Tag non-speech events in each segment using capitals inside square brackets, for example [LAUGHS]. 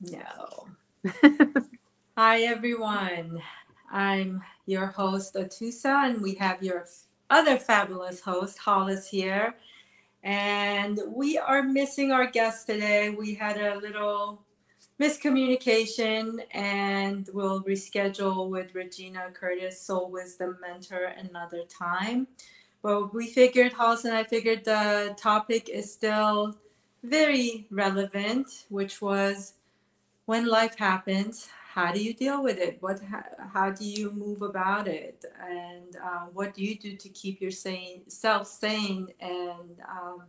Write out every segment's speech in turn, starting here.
No. Hi, everyone. I'm your host, Atusa, and we have your other fabulous host, Hollis, here. And we are missing our guest today. We had a little miscommunication, and we'll reschedule with Regina Curtis, Soul Wisdom Mentor, another time. But we figured, Hollis and I figured the topic is still very relevant, which was when life happens, how do you deal with it? What, how, how do you move about it? And uh, what do you do to keep your sane, self sane and um,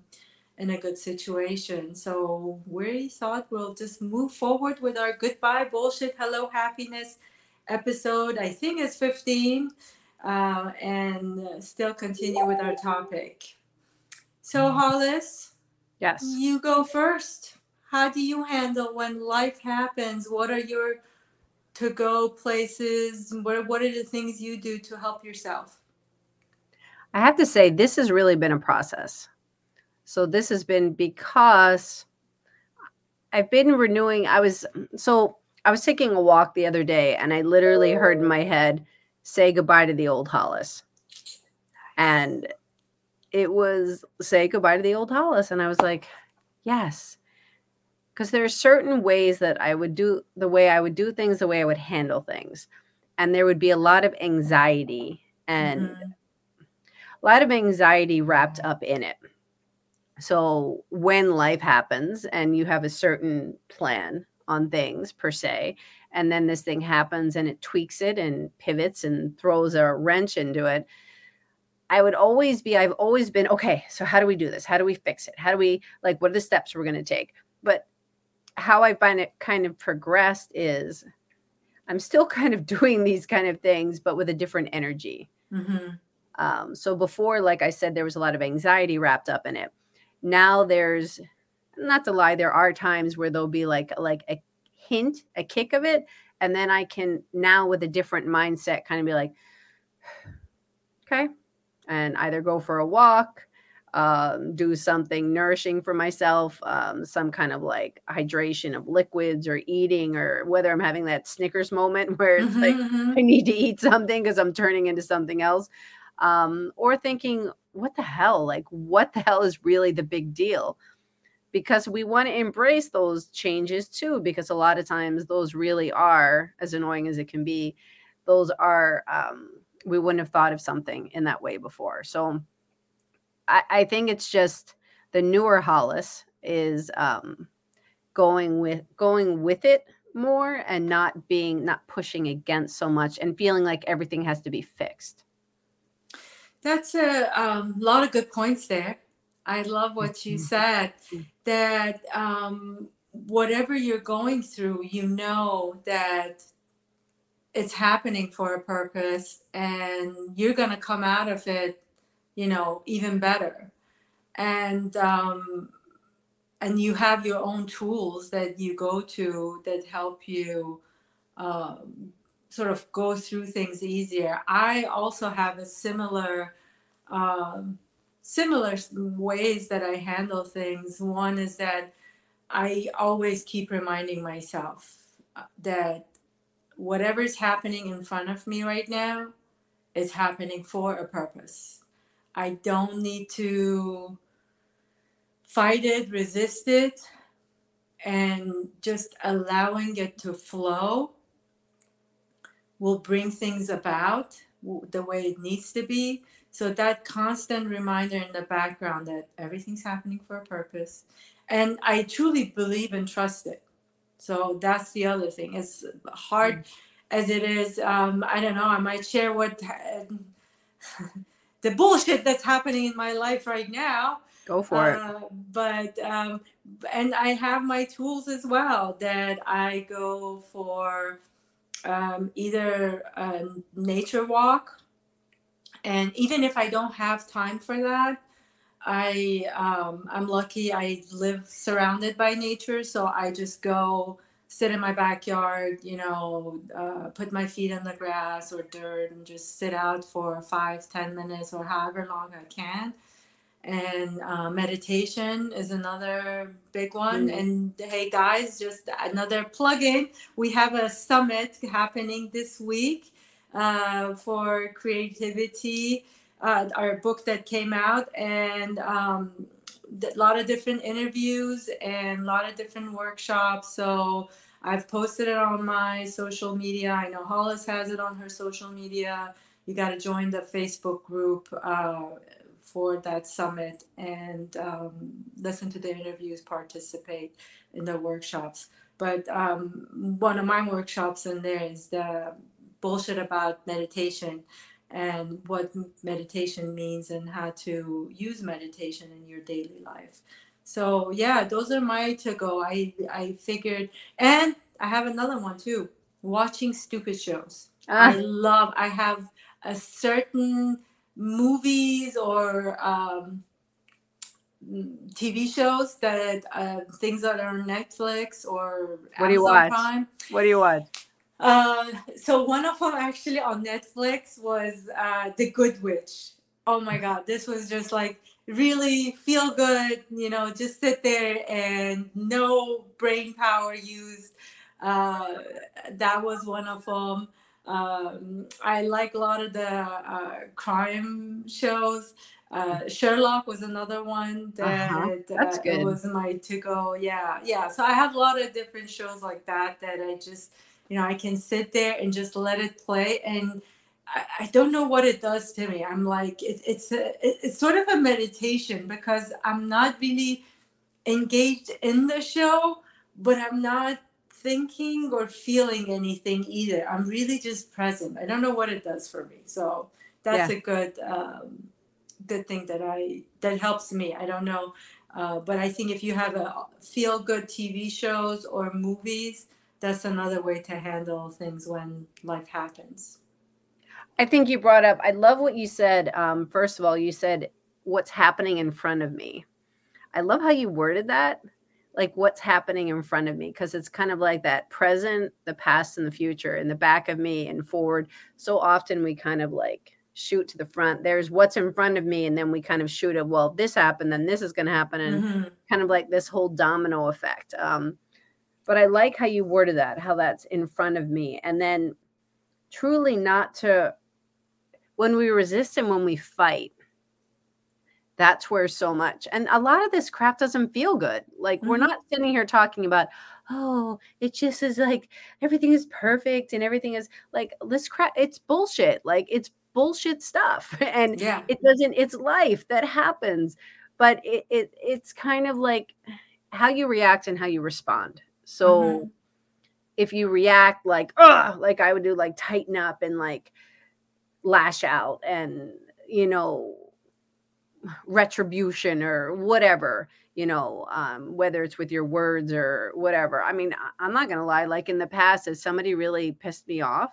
in a good situation? So we thought we'll just move forward with our goodbye bullshit, hello happiness episode. I think it's 15, uh, and still continue with our topic. So Hollis, Yes. you go first. How do you handle when life happens? What are your to go places? What, what are the things you do to help yourself? I have to say, this has really been a process. So, this has been because I've been renewing. I was, so I was taking a walk the other day and I literally heard in my head, say goodbye to the old Hollis. And it was say goodbye to the old Hollis. And I was like, yes. Because there are certain ways that I would do the way I would do things, the way I would handle things. And there would be a lot of anxiety and Mhm. a lot of anxiety wrapped up in it. So when life happens and you have a certain plan on things per se, and then this thing happens and it tweaks it and pivots and throws a wrench into it, I would always be, I've always been, okay, so how do we do this? How do we fix it? How do we, like, what are the steps we're going to take? But how I find it kind of progressed is I'm still [LAUGHS] kind of doing these kind of things, but with a different energy. Mhm. Um, so before, like I said, there was a lot of anxiety wrapped up in it. Now there's not to lie, there are times where there'll be like like a hint, a kick of it, and then I can now with a different mindset kind of be like, [SIGHS] okay, and either go for a walk, um, do something nourishing for myself, um, some kind of like hydration of liquids or eating, or whether I'm having that Snickers moment [LAUGHS] where it's like Mhm, mhm. I need to eat something because I'm turning into something else. Um, or thinking, what the hell? Like, what the hell is really the big deal? Because we want to embrace those changes too, because a lot of times those really are, as annoying as it can be, those are, um, we wouldn't have thought of something in that way before. So I, I think it's just the newer Hollis is um, going with going with it more and not being not pushing against so much and feeling like everything has to be fixed. That's a um, lot of good points there. I love what you Mhm. said Mm. that um, whatever you're going through, you know that it's happening for a purpose and you're going to come out of it, you know, even better. And, um, and you have your own tools that you go to that help you um, sort of go through things easier. I also have a similar um, similar ways that I handle things. One is that I always keep reminding myself uh, that whatever's happening in front of me right now is happening for a purpose. I don't need to fight it, resist it, and just allowing it to flow will bring things about the way it needs to be. So that constant reminder in the background that everything's happening for a purpose. And I truly believe and trust it. So that's the other thing. As hard as it is, um, I don't know, I might share what [LAUGHS] the bullshit that's happening in my life right now. Go for it. Uh, but um, and I have my tools as well that I go for um, either a nature walk, and even if I don't have time for that, I um, I'm lucky I live surrounded by nature, so I just go sit in my backyard, you know, uh, put my feet in the grass or dirt, and just sit out for five, ten minutes or however long I can and uh, meditation is another big one. Mm. And hey, guys, just another plug in. We have a summit happening this week uh, for creativity. Uh, our book that came out, and um, a lot of different interviews and a lot of different workshops. So I've posted it on my social media. I know Hollis has it on her social media. You got to join the Facebook group uh, for that summit and um, listen to the interviews, participate in the workshops. But um, one of my workshops in there is the bullshit about meditation and what meditation means and how to use meditation in your daily life. So yeah, those are my to go. I I figured, and I have another one too. Watching stupid shows. I Ah, love. I have a certain movies or um, TV shows that uh, things that are on Netflix or what do you Amazon watch? Prime. What do you watch? Uh, so one of them actually on Netflix was uh, The Good Witch. Oh my God, this was just like really feel good. You know, just sit there and no brain power used. Uh, that was one of them. Um, I like a lot of the uh, crime shows. Uh, Sherlock was another one that Uh-huh. That's uh, good. was my to go. Yeah, yeah. So I have a lot of different shows like that that I just you know i can sit there and just let it play and i, I don't know what it does to me. I'm like it, it's a, it- it's sort of a meditation because i'm not really engaged in the show but i'm not thinking or feeling anything either. I'm really just present. I don't know what it does for me. So that's a good um, good thing that i that helps me. I don't know uh, but i think if you have a feel good tv shows or movies that's another way to handle things when life happens. I think you brought up, I love what you said. Um, first of all, you said, what's happening in front of me. I love how you worded that. Like, what's happening in front of me? Because it's kind of like that present, the past, and the future, in the back of me and forward. So often we kind of like shoot to the front. There's what's in front of me. And then we kind of shoot it. Well, if this happened, then this is going to happen. And Mhm. kind of like this whole domino effect. Um, but I like how you worded that, how that's in front of me. And then truly not to, when we resist and when we fight, that's where so much, and a lot of this crap doesn't feel good. Like we're Mhm. not sitting here talking about, oh, it just is like everything is perfect and everything is like this crap. It's bullshit. Like it's bullshit stuff. [LAUGHS] And Yeah. it doesn't it's life that happens but it, it it's kind of like how you react and how you respond so Mhm. if you react like oh like i would do like tighten up and like lash out and you know retribution or whatever you know um, whether it's with your words or whatever i mean I- i'm not gonna lie like in the past if somebody really pissed me off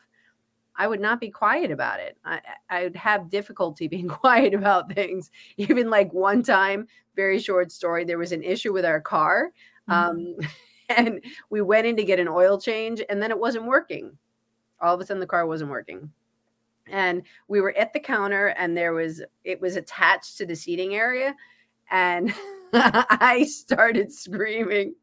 I would not be quiet about it. I, I would have difficulty [LAUGHS] being quiet about things. Even like one time, very short story, there was an issue with our car. Mhm. Um, [LAUGHS] and we went in to get an oil change and then it wasn't working. All of a sudden, the car wasn't working. And we were at the counter and there was, it was attached to the seating area. And [LAUGHS] I started screaming.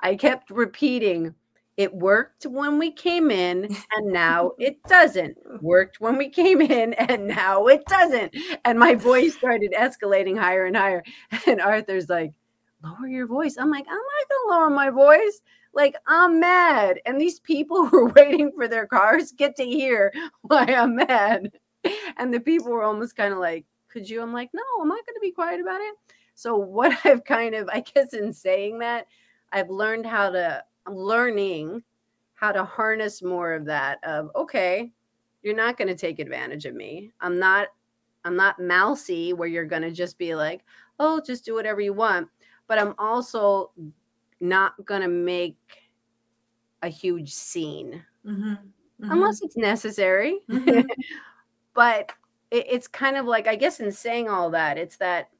I kept repeating, it worked when we came in and now [LAUGHS] it doesn't. Worked when we came in and now it doesn't. And my voice started escalating higher and higher. And Arthur's like, lower your voice. I'm like, I'm not to lower my voice. Like, I'm mad. And these people [LAUGHS] who are waiting for their cars get to hear [LAUGHS] why I'm mad. And the people were almost kind of like, could you? I'm like, no, I'm not to be quiet about it. So, [LAUGHS] what I've kind of, I guess, in saying that, I've learned how to, I'm learning how to harness more of that of, okay, you're not to take advantage of me. I'm not, I'm not mousy where you're to just be like, oh, just do whatever you want. But I'm also not going to make a huge scene Mhm. Mhm. unless it's necessary. Mhm. [LAUGHS] but it, it's kind of like, I guess, in saying all that, it's that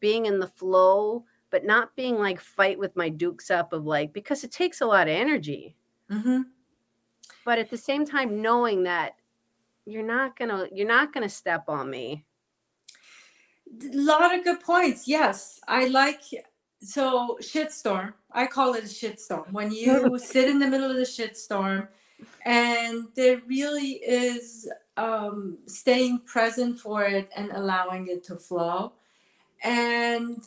being in the flow, but not being like fight with my dukes up of like, because it takes a lot of energy. Mhm. But at the same time, knowing that you're not gonna, you're not gonna step on me. A lot of good points. Yes, I like so shitstorm. I call it a shitstorm when [LAUGHS] you sit in the middle of the shitstorm, and there really is um, staying present for it and allowing it to flow. And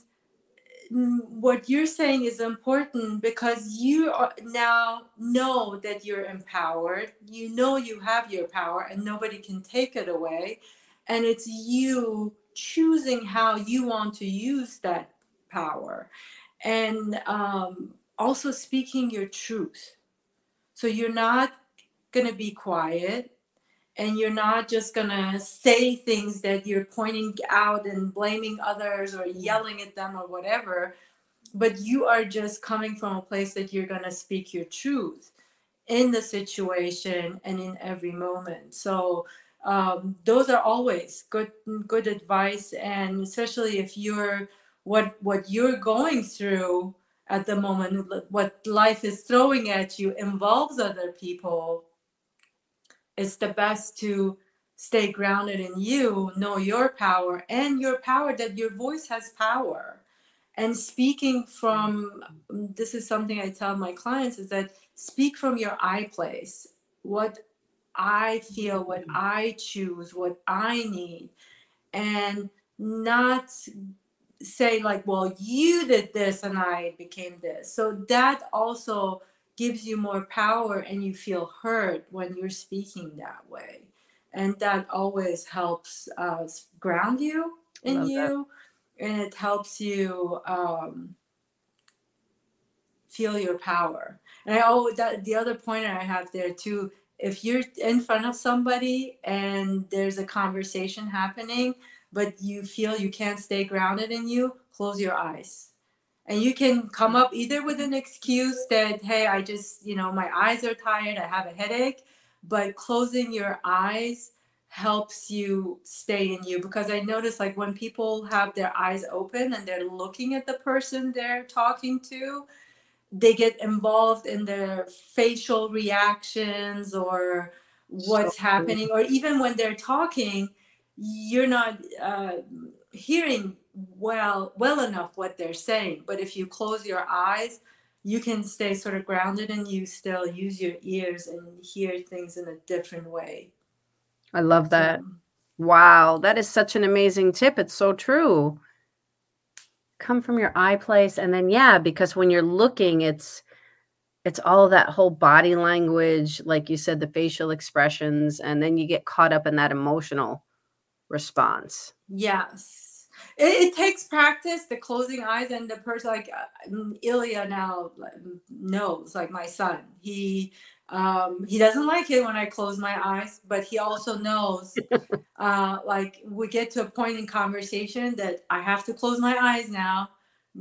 what you're saying is important because you are now know that you're empowered. You know you have your power, and nobody can take it away. And it's you choosing how you want to use that power and um, also speaking your truth. So you're not going to be quiet and you're not just going to say things that you're pointing out and blaming others or yelling at them or whatever, but you are just coming from a place that you're going to speak your truth in the situation and in every moment. So um, those are always good good advice and especially if you're what what you're going through at the moment what life is throwing at you involves other people it's the best to stay grounded in you know your power and your power that your voice has power and speaking from this is something i tell my clients is that speak from your i place what I feel, what. I choose, what I need, and not say, like, well, you did this and I became this. So that also gives you more power and you feel heard when you're speaking that way. And that always helps us ground you in you that. and it helps you um, feel your power. And I oh that the other point I have there too if you're in front of somebody and there's a conversation happening, but you feel you can't stay grounded in you, close your eyes. And you can come up either with an excuse that, hey, I just, you know, my eyes are tired, I have a headache, but closing your eyes helps you stay in you because I notice like when people have their eyes open and they're looking at the person they're talking to, they get involved in their facial reactions or what's so happening or even when they're talking you're not uh, hearing well well enough what they're saying. But if you close your eyes you can stay sort of grounded and you still use your ears and hear things in a different way. I love that. So, wow that is such an amazing tip. It's so true. Come from your eye place and then yeah because when you're looking it's it's all that whole body language like you said the facial expressions and then you get caught up in that emotional response yes it, it takes practice the closing eyes and the person like uh, ilya now knows like my son he um, he doesn't like it when I close my eyes, but he also knows, [LAUGHS] uh, like we get to a point in conversation that I have to close my eyes now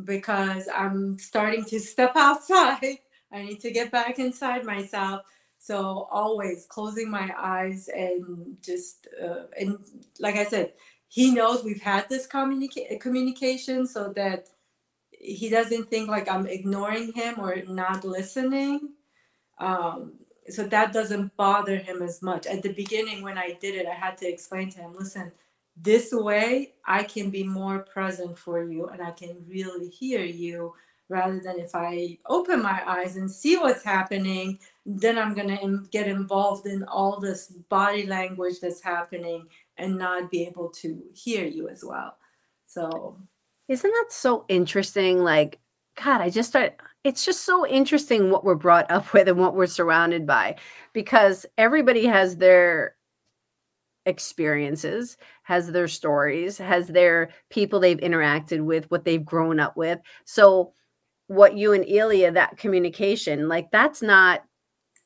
because I'm starting to step [LAUGHS] outside. I need to get back inside myself. So always closing my eyes and just uh, and like I said, he knows we've had this communica- communication so that he doesn't think like I'm ignoring him or not listening um, so that doesn't bother him as much. At the beginning, when I did it, I had to explain to him, listen, this way I can be more present for you and I can really hear you rather than if I open my eyes and see what's happening, then I'm going to get involved in all this body language that's happening and not be able to hear you as well. So, isn't that so interesting? Like, God, I just start it's just so interesting what we're brought up [LAUGHS] with and what we're surrounded by because everybody has their experiences, has their stories, has their people they've interacted with, what they've grown up with. So, what you and Ilya, that communication, like that's not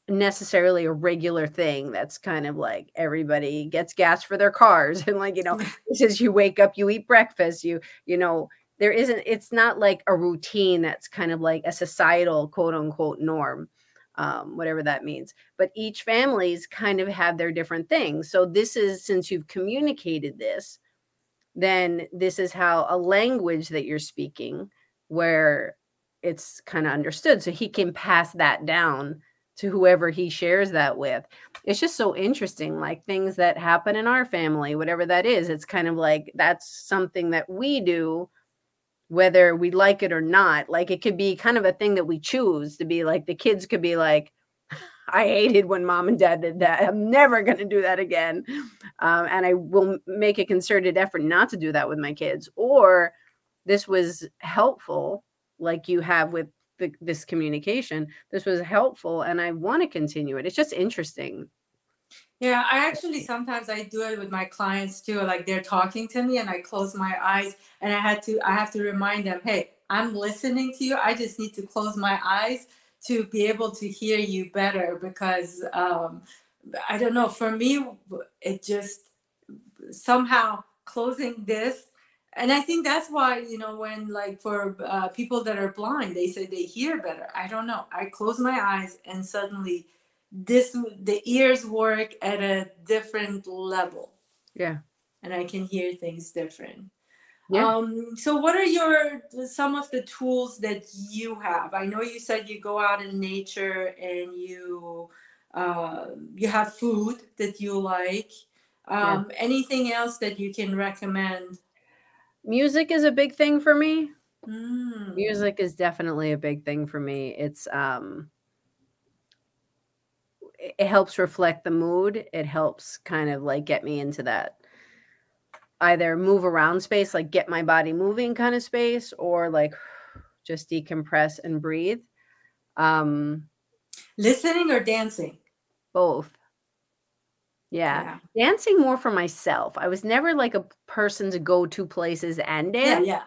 necessarily a regular thing. That's kind of like everybody gets gas for their cars. [LAUGHS] And like, you know, this is you wake up, you eat breakfast, you, you know, there isn't it's not like a routine that's kind of like a societal quote unquote norm um, whatever that means but each families kind of have their different things so this is since you've communicated this then this is how a language that you're speaking where it's kind of understood so he can pass that down to whoever he shares that with. It's just so interesting, like things that happen in our family, whatever that is. It's kind of like that's something that we do, whether we like it or not. Like it could be kind of a thing that we choose to be like the kids could be like, [LAUGHS] I hated when mom and dad did that. I'm never going to do that again. Um, and I will make a concerted effort not to do that with my kids. Or this was helpful, like you have with the, this communication. This was helpful, and I want to continue it. It's just interesting. Yeah, I actually sometimes I do it with my clients too. Like they're talking to me, and I close my eyes, and I had to I have to remind them, hey, I'm listening to you. I just need to close my eyes to be able to hear you better because um, I don't know. For me, it just somehow closing this and i think that's why you know when like for uh, people that are blind they say they hear better. I don't know. I close my eyes and suddenly this the ears work at a different level. Yeah. And i can hear things different. Yeah. Um, so what are your some of the tools that you have? I know you said you go out in nature and you uh, you have food that you like. Um, yeah. anything else that you can recommend music is a big thing for me. Mm. Music is definitely a big thing for me. It's um it helps reflect the mood. It helps kind of like get me into that either move around space, like get my body moving kind of space, or like [SIGHS] just decompress and breathe. Um listening or dancing? Both. Yeah. yeah. Dancing more for myself. I was never like a person to go to places and dance. Yeah, yeah.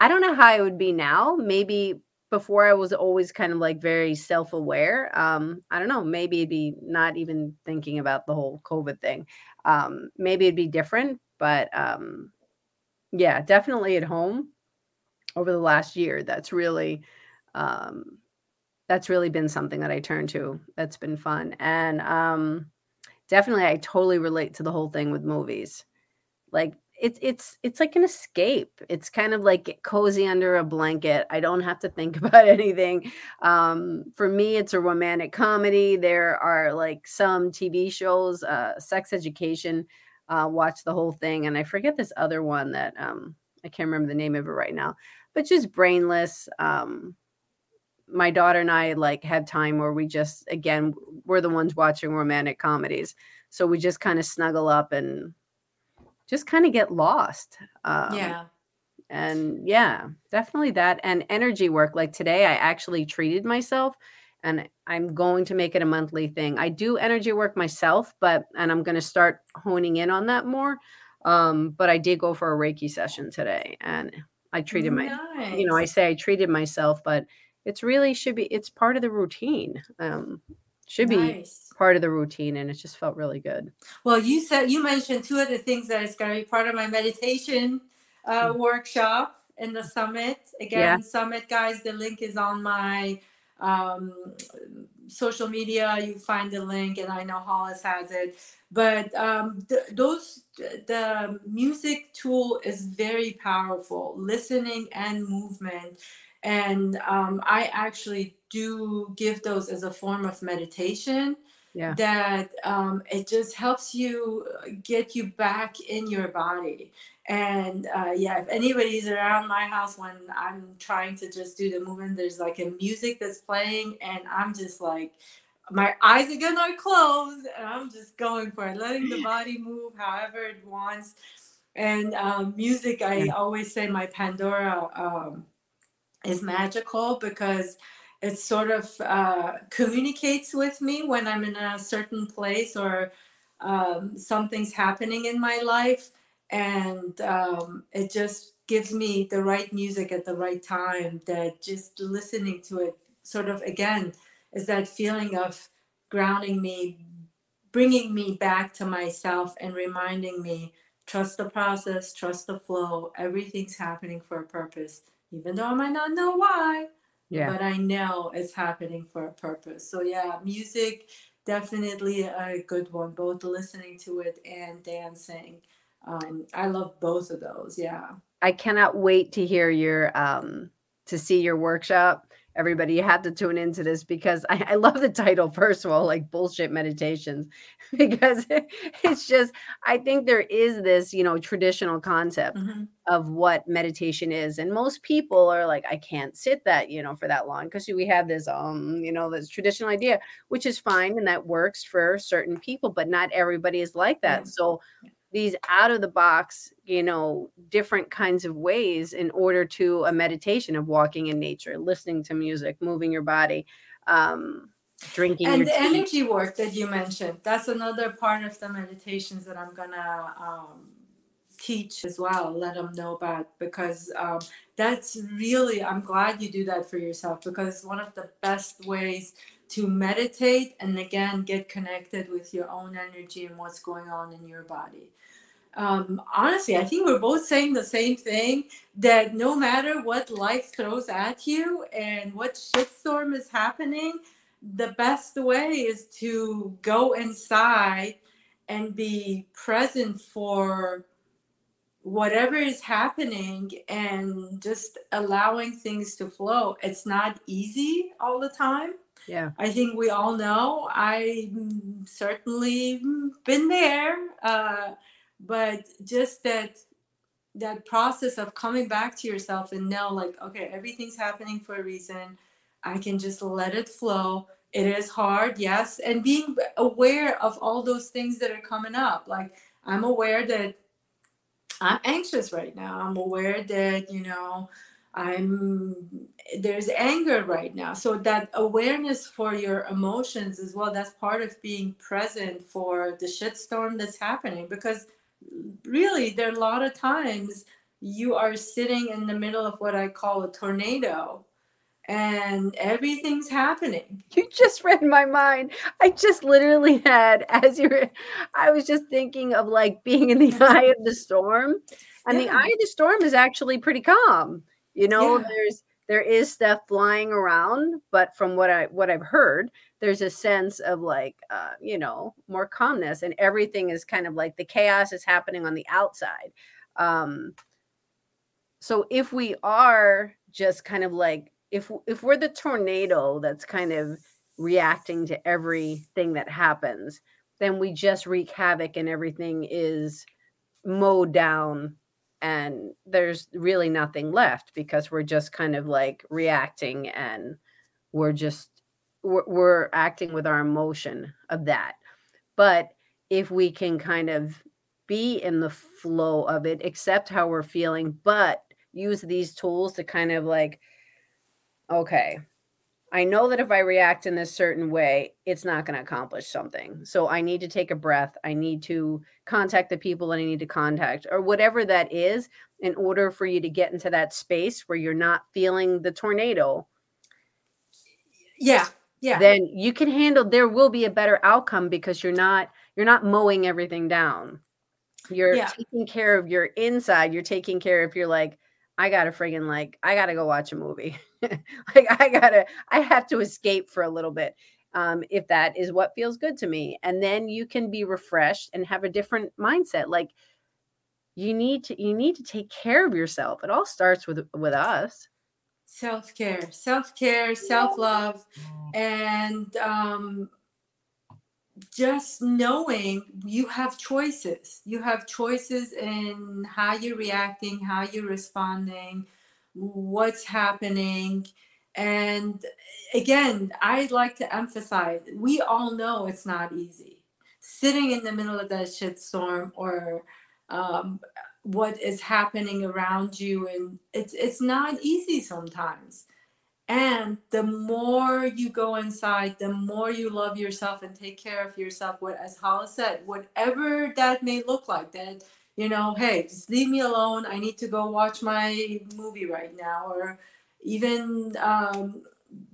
I don't know how I would be now. Maybe before I was always kind of like very self-aware. Um, I don't know, maybe it'd be not even thinking about the whole COVID thing. Um, maybe it'd be different, but um yeah, definitely at home over the last year. That's really um that's really been something that I turn to. That's been fun. And um definitely I totally relate to the whole thing with movies. Like it's it's it's like an escape. It's kind of like cozy under a blanket. I don't have to think [LAUGHS] about anything. Um, for me, it's a romantic comedy. There are like some TV shows, uh, Sex Education. Uh, watch the whole thing, and I forget this other one that um, I can't remember the name of it right now. But just brainless. Um, my daughter and I like have time where we just again we're the ones watching romantic comedies. So we just kind of snuggle up and just kind of get lost. Um, yeah. And yeah, definitely that. And energy work. Like today, I actually treated myself and I'm going to make it a monthly thing. I do energy work myself, but, and I'm going to start honing in on that more. Um, but I did go for a Reiki session today and I treated nice. my, you know, I say I treated myself, but it's really should be it's part of the routine um should nice. be part of the routine and it just felt really good well you said you mentioned two of the things that is going to be part of my meditation uh, mm-hmm. workshop in the summit again yeah. summit guys the link is on my um, social media you find the link and i know hollis has it but um, th- those the music tool is very powerful listening and movement and um, i actually do give those as a form of meditation yeah. that um, it just helps you uh, get you back in your body and uh, yeah if anybody's around my house when i'm trying to just do the movement there's like a music that's playing and i'm just like my eyes again are closed and i'm just going for it letting the [LAUGHS] body move however it wants and um, music i yeah. always say my pandora um, is magical because it sort of uh, communicates with me when I'm in a certain place or um, something's happening in my life. And um, it just gives me the right music at the right time that just listening to it sort of again is that feeling of grounding me, bringing me back to myself and reminding me trust the process, trust the flow. Everything's happening for a purpose even though I might not know why. Yeah. But I know it's happening for a purpose. So yeah, music definitely a good one, both listening to it and dancing. Um, I love both of those. Yeah. I cannot wait to hear your um to see your workshop everybody you have to tune into this because I, I love the title first of all like bullshit meditations [LAUGHS] because it's just i think there is this you know traditional concept Mhm. of what meditation is and most people are like i can't sit that you know for that long because we have this um you know this traditional idea which is fine and that works for certain people but not everybody is like that Yeah. so these out of the box you know different kinds of ways in order to a meditation of walking in nature listening to music moving your body um drinking and your the tea. energy work that you mentioned that's another part of the meditations that i'm gonna um, teach as well let them know about because um, that's really i'm glad you do that for yourself because one of the best ways to meditate and again get connected with your own energy and what's going on in your body um, honestly i think we're both saying the same thing that no matter what life throws at you and what shitstorm is happening the best way is to go inside and be present for whatever is happening and just allowing things to flow. It's not easy all the time. Yeah I think we all know. I certainly been there, uh, but just that that process of coming back to yourself and know, like, okay, everything's happening for a reason. I can just let it flow. It is hard, yes, and being aware of all those things that are coming up. Like, I'm aware that I'm anxious right now. I'm aware that you know I'm there's anger right now. So that awareness for your emotions as well, that's part of being present for the shitstorm that's happening because really there are a lot of times you are sitting in the middle of what I call a tornado and everything's happening. You just read my mind. I just literally had, as you were, I was just thinking of like being in the [LAUGHS] eye of the storm. And the eye of the storm is actually pretty calm. You know, Yeah. there's there is stuff flying around, but from what I what I've heard, there's a sense of like uh, you know, more calmness and everything is kind of like the chaos is happening on the outside. Um so if we are just kind of like if if we're the tornado that's kind of reacting to everything that happens then we just wreak havoc and everything is mowed down and there's really nothing left because we're just kind of like reacting and we're just we're, we're acting with our emotion of that. But if we can kind of be in the flow of it accept how we're feeling but use these tools to kind of like okay i know that if i react in this certain way it's not going to accomplish something so i need to take a breath i need to contact the people that i need to contact or whatever that is in order for you to get into that space where you're not feeling the tornado Yeah. Yeah. then you can handle there will be a better outcome because you're not you're not mowing everything down you're Yeah. taking care of your inside you're taking care of your like i gotta friggin like i gotta go watch a movie. [LAUGHS] Like i gotta i have to escape for a little bit um, if that is what feels good to me. And then you can be refreshed and have a different mindset like you need to you need to take care of yourself. It all starts with with us. Self-care self-care self-love and um, just knowing you have choices. You have choices in how you're reacting how you're responding what's happening. And again i'd like to emphasize we all know it's not easy. Sitting in the middle of that shitstorm or um, what is happening around you and it's it's not easy sometimes and the more you go inside the more you love yourself and take care of yourself what as Hollis said whatever that may look like that you know hey just leave me alone. I need to go watch my movie right now. Or even um,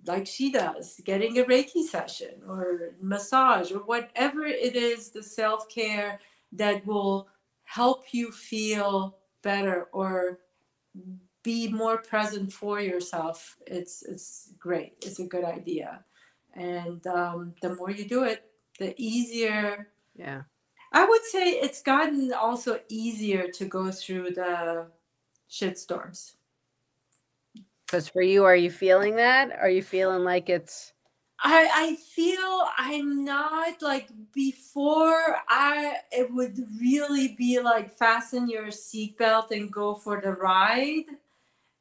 like she does getting a reiki session or massage or whatever it is the self-care that will help you feel better or be more present for yourself. It's it's great. It's a good idea. And um, the more you do it the easier yeah. I would say it's gotten also easier to go through the shit storms. Because for you, are you feeling that? Are you feeling like it's I I feel I'm not like before I it would really be like fasten your seatbelt and go for the ride.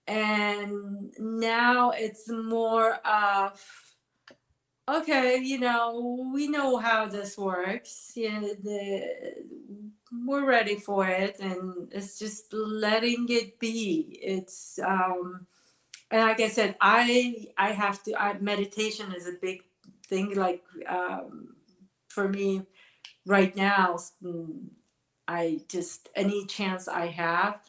And now it's more of okay, you know, we know how this works. Yeah, the we're ready for it and it's just letting it be. It's um and like I said, I I have to. I, meditation is a big thing. Like um, for me, right now, mm, I just any chance I have,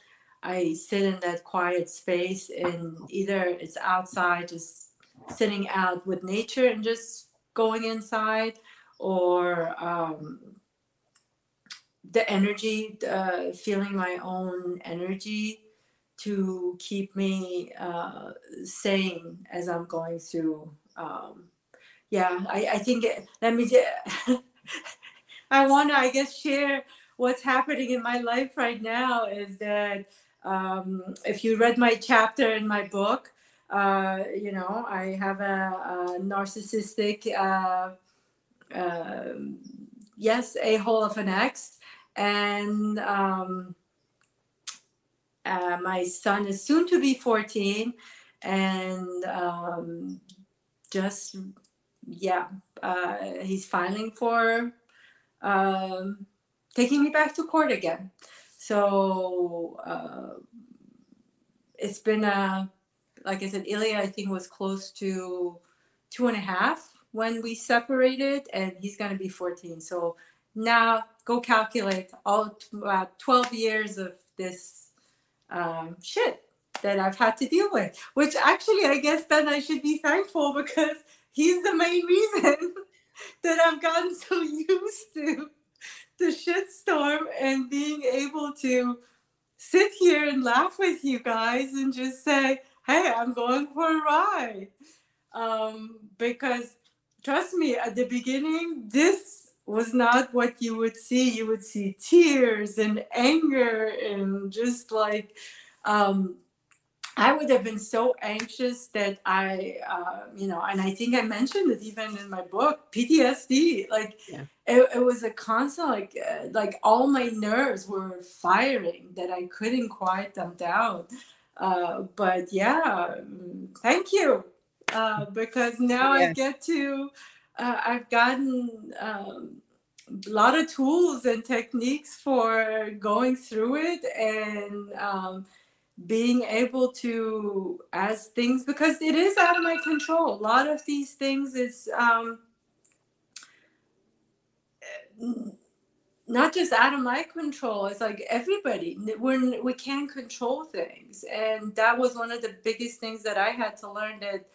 I sit in that quiet space, and either it's outside, just sitting out with nature, and just going inside, or um, the energy, uh, feeling my own energy to keep me uh, sane as I'm going through. Um, yeah, I, I think it, let me. [LAUGHS] I want to, I guess, share what's happening in my life right now. Is that um, if you read my chapter in my book, uh, you know, I have a, a narcissistic, uh, uh, yes, a hole of an ex, and um, uh, my son is soon to be 14 and um, just yeah uh, he's filing for um, taking me back to court again so uh, it's been a like i said ilya i think was close to two and a half when we separated and he's going to be 14 so now go calculate all about 12 years of this um, shit that I've had to deal with. Which actually, I guess then I should be thankful because he's the main reason [LAUGHS] that I've gotten so [LAUGHS] used to the shitstorm and being able to sit here and laugh with you guys and just say, hey, I'm going for a ride. Um, because trust me, at the beginning, this was not what you would see. You would see tears and anger and just like, um, I would have been so anxious that I, uh, you know, and I think I mentioned it even in my book, PTSD. Like, yeah. it, it, was a constant, like, uh, like all my nerves were firing that I couldn't quiet them down. Uh, but yeah, thank you, uh, because now yes. I get to uh, I've gotten um, a lot of tools and techniques for going through it and um, being able to, as things, because it is out of my control. A lot of these things is um, not just out of my control. It's like everybody, we're, we can't control things. And that was one of the biggest things that I had to learn that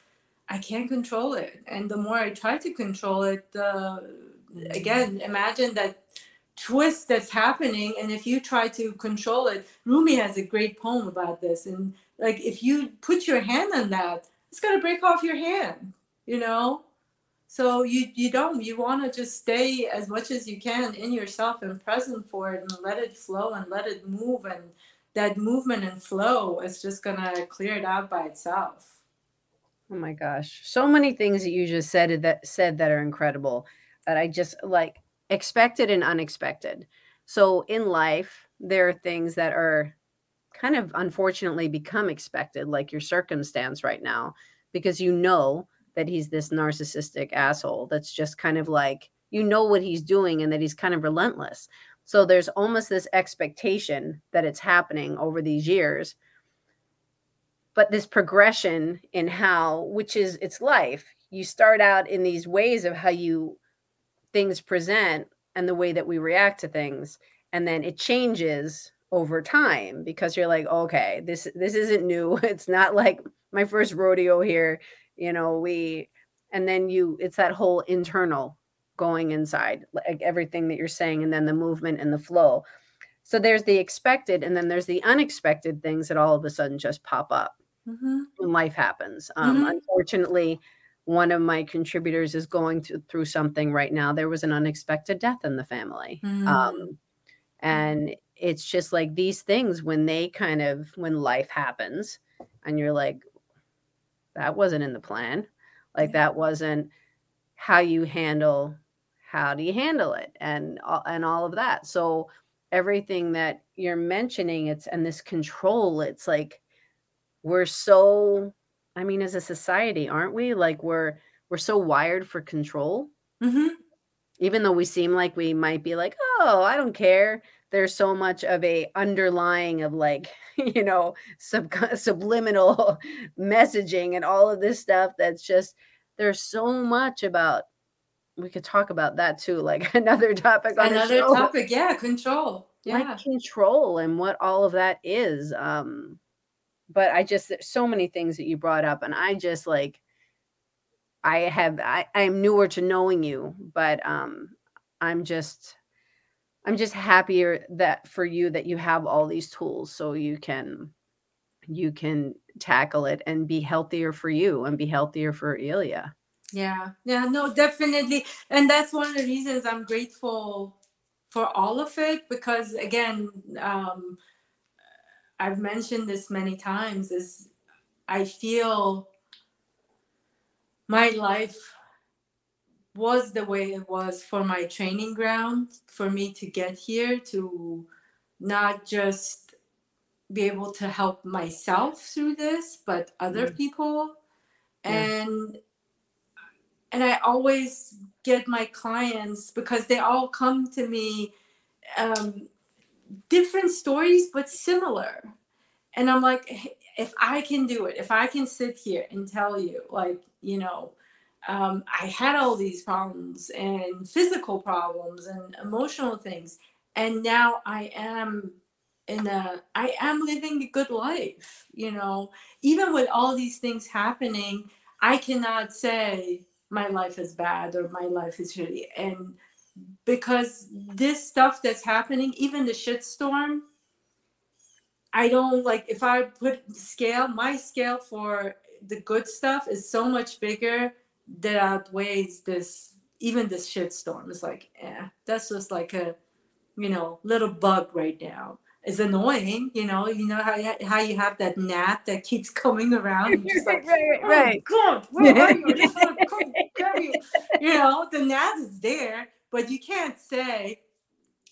I can't control it. And the more I try to control it, the again, imagine that twist that's happening. And if you try to control it, Rumi has a great poem about this. And like, if you put your hand on that, it's going to break off your hand, you know? So you, you don't, you want to just stay as much as you can in yourself and present for it and let it flow and let it move. And that movement and flow is just going to clear it out by itself. Oh my gosh. So many things that you just said that said that are incredible that I just like expected and unexpected. So in life, there are things that are kind of unfortunately become expected, like your circumstance right now, because you know that he's this narcissistic asshole that's just kind of like, you know what he's doing and that he's kind of relentless. So there's almost this expectation that it's happening over these years but this progression in how which is its life you start out in these ways of how you things present and the way that we react to things and then it changes over time because you're like okay this this isn't new [LAUGHS] it's not like my first rodeo here you know we and then you it's that whole internal going inside like everything that you're saying and then the movement and the flow so there's the expected and then there's the unexpected things that all of a sudden just pop up mm-hmm. when life happens. Um, mm-hmm. Unfortunately, one of my contributors is going to, through something right now. There was an unexpected death in the family. Um, mm-hmm. Um, and it's just like these things when they kind of, when life happens and you're like, that wasn't in the plan. Like Yeah. that wasn't how you handle how do you handle it and and all of that. So everything that you're mentioning it's and this control it's like we're so I mean as a society aren't we like we're we're so wired for control hmm even though we seem like we might be like oh i don't care there's so much of a underlying of like [LAUGHS] you know sub- [LAUGHS] subliminal [LAUGHS] messaging and all of this stuff that's just there's so much about we could talk about that too like another topic on the Another topic, yeah, control. Yeah. like control and what all of that is um but i just there's so many things that you brought up and i just like i have i i'm newer to knowing you but um i'm just i'm just happier that for you that you have all these tools so you can you can tackle it and be healthier for you and be healthier for Ilya. Yeah, yeah, no, definitely. And that's one of the reasons I'm grateful for all of it because, again, um, I've mentioned this many times, is I feel my life was the way it was for my training ground, for me to get here, to not just be able to help myself through this, but other Mm. people. Yeah. And and I always get my clients because they all come to me um, different stories but similar. And i'm like if i can do it if i can sit here and tell you like you know um, i had all these problems and physical problems and emotional things and now i am in a i am living a good life you know? Even with all these things happening i cannot say my life is bad or my life is shitty and because this stuff that's happening, even the shitstorm, I don't like if I put scale, my scale for the good stuff is so much bigger that outweighs this even this shitstorm. It's like, eh, that's just like a you know, little bug right now. It's annoying, you know. You know how you, how you have that gnat that keeps coming around. Like, [LAUGHS] right, oh right. God, where are you? I just want to come grab you. You know, the gnat is there, but you can't say,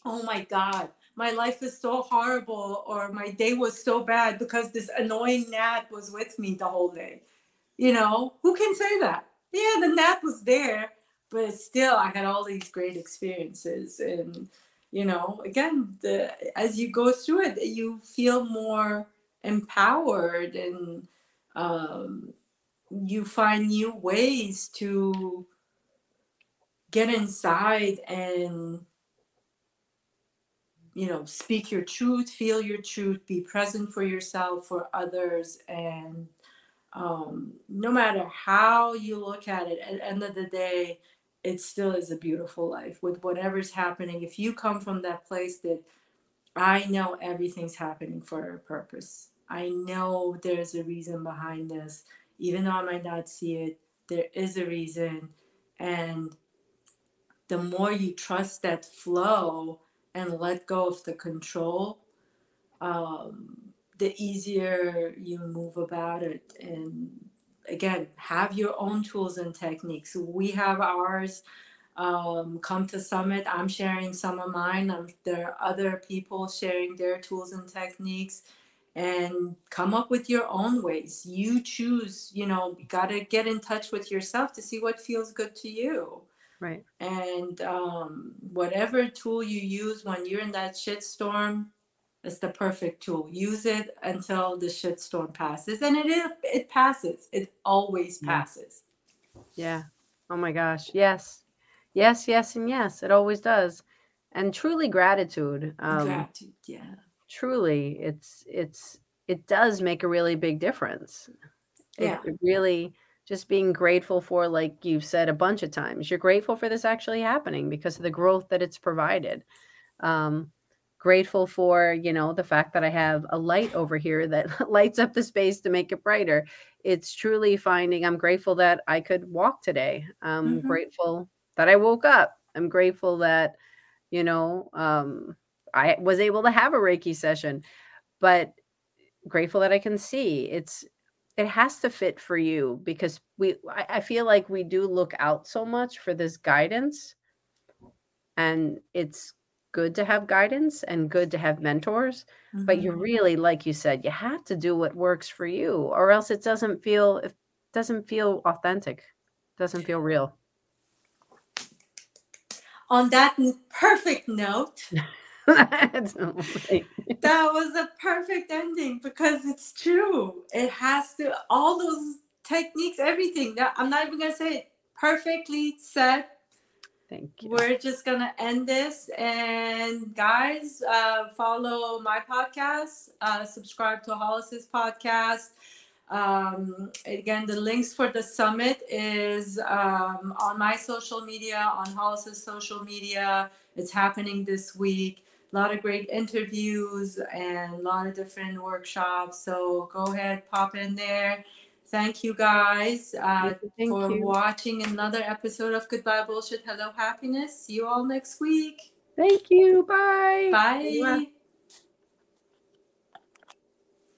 oh my God, my life is so horrible or my day was so bad because this annoying gnat was with me the whole day. You know, who can say that? Yeah, the gnat was there, but still, I had all these great experiences. And, you know, again, the, as you go through it, you feel more empowered and um, you find new ways to get inside and you know speak your truth feel your truth be present for yourself for others and um, no matter how you look at it at the end of the day it still is a beautiful life with whatever's happening. If you come from that place that i know everything's happening for a purpose i know there's a reason behind this. Even though i might not see it there is a reason. And the more you trust that flow and let go of the control, um, the easier you move about it. And again, have your own tools and techniques. We have ours. Um, come to Summit. I'm sharing some of mine. Um, there are other people sharing their tools and techniques. And come up with your own ways. You choose, you know, got to get in touch with yourself to see what feels good to you Right. and um, whatever tool you use when you're in that shitstorm is the perfect tool use it until the shitstorm passes and it is, it passes it always passes Yeah. Oh my gosh. Yes. Yes, yes, and yes. It always does. And truly gratitude. Um gratitude yeah truly it's it's it does make a really big difference. It, Yeah. it really just being grateful for like you've said a bunch of times. You're grateful for this actually happening because of the growth that it's provided. Um grateful for, you know, the fact that I have a light over here that [LAUGHS] lights up the space to make it brighter. It's truly finding I'm grateful that I could walk today. I'm Mhm. grateful that I woke up. I'm grateful that you know um I was able to have a reiki session, but grateful that I can see. It's it has to fit for you because we I, I feel like we do look out so much for this guidance and it's good to have guidance and good to have mentors but you Mhm. really like you said you have to do what works for you or else it doesn't feel it doesn't feel authentic doesn't feel real On that perfect note, That's not right. [LAUGHS] that was a perfect ending because it's true. It has to, all those techniques, everything. That I'm not even gonna say it perfectly said. thank you We're just gonna end this, and guys, uh, follow my podcast. Uh, subscribe to Hollis's podcast. Um, again, the links for the summit is um, on my social media, on Hollis's social media. It's happening this week. A lot of great interviews and a lot of different workshops. So go ahead, pop in there. Thank you guys uh, thank for you watching another episode of Goodbye Bullshit. Hello, happiness. See you all next week. thank you bye Bye.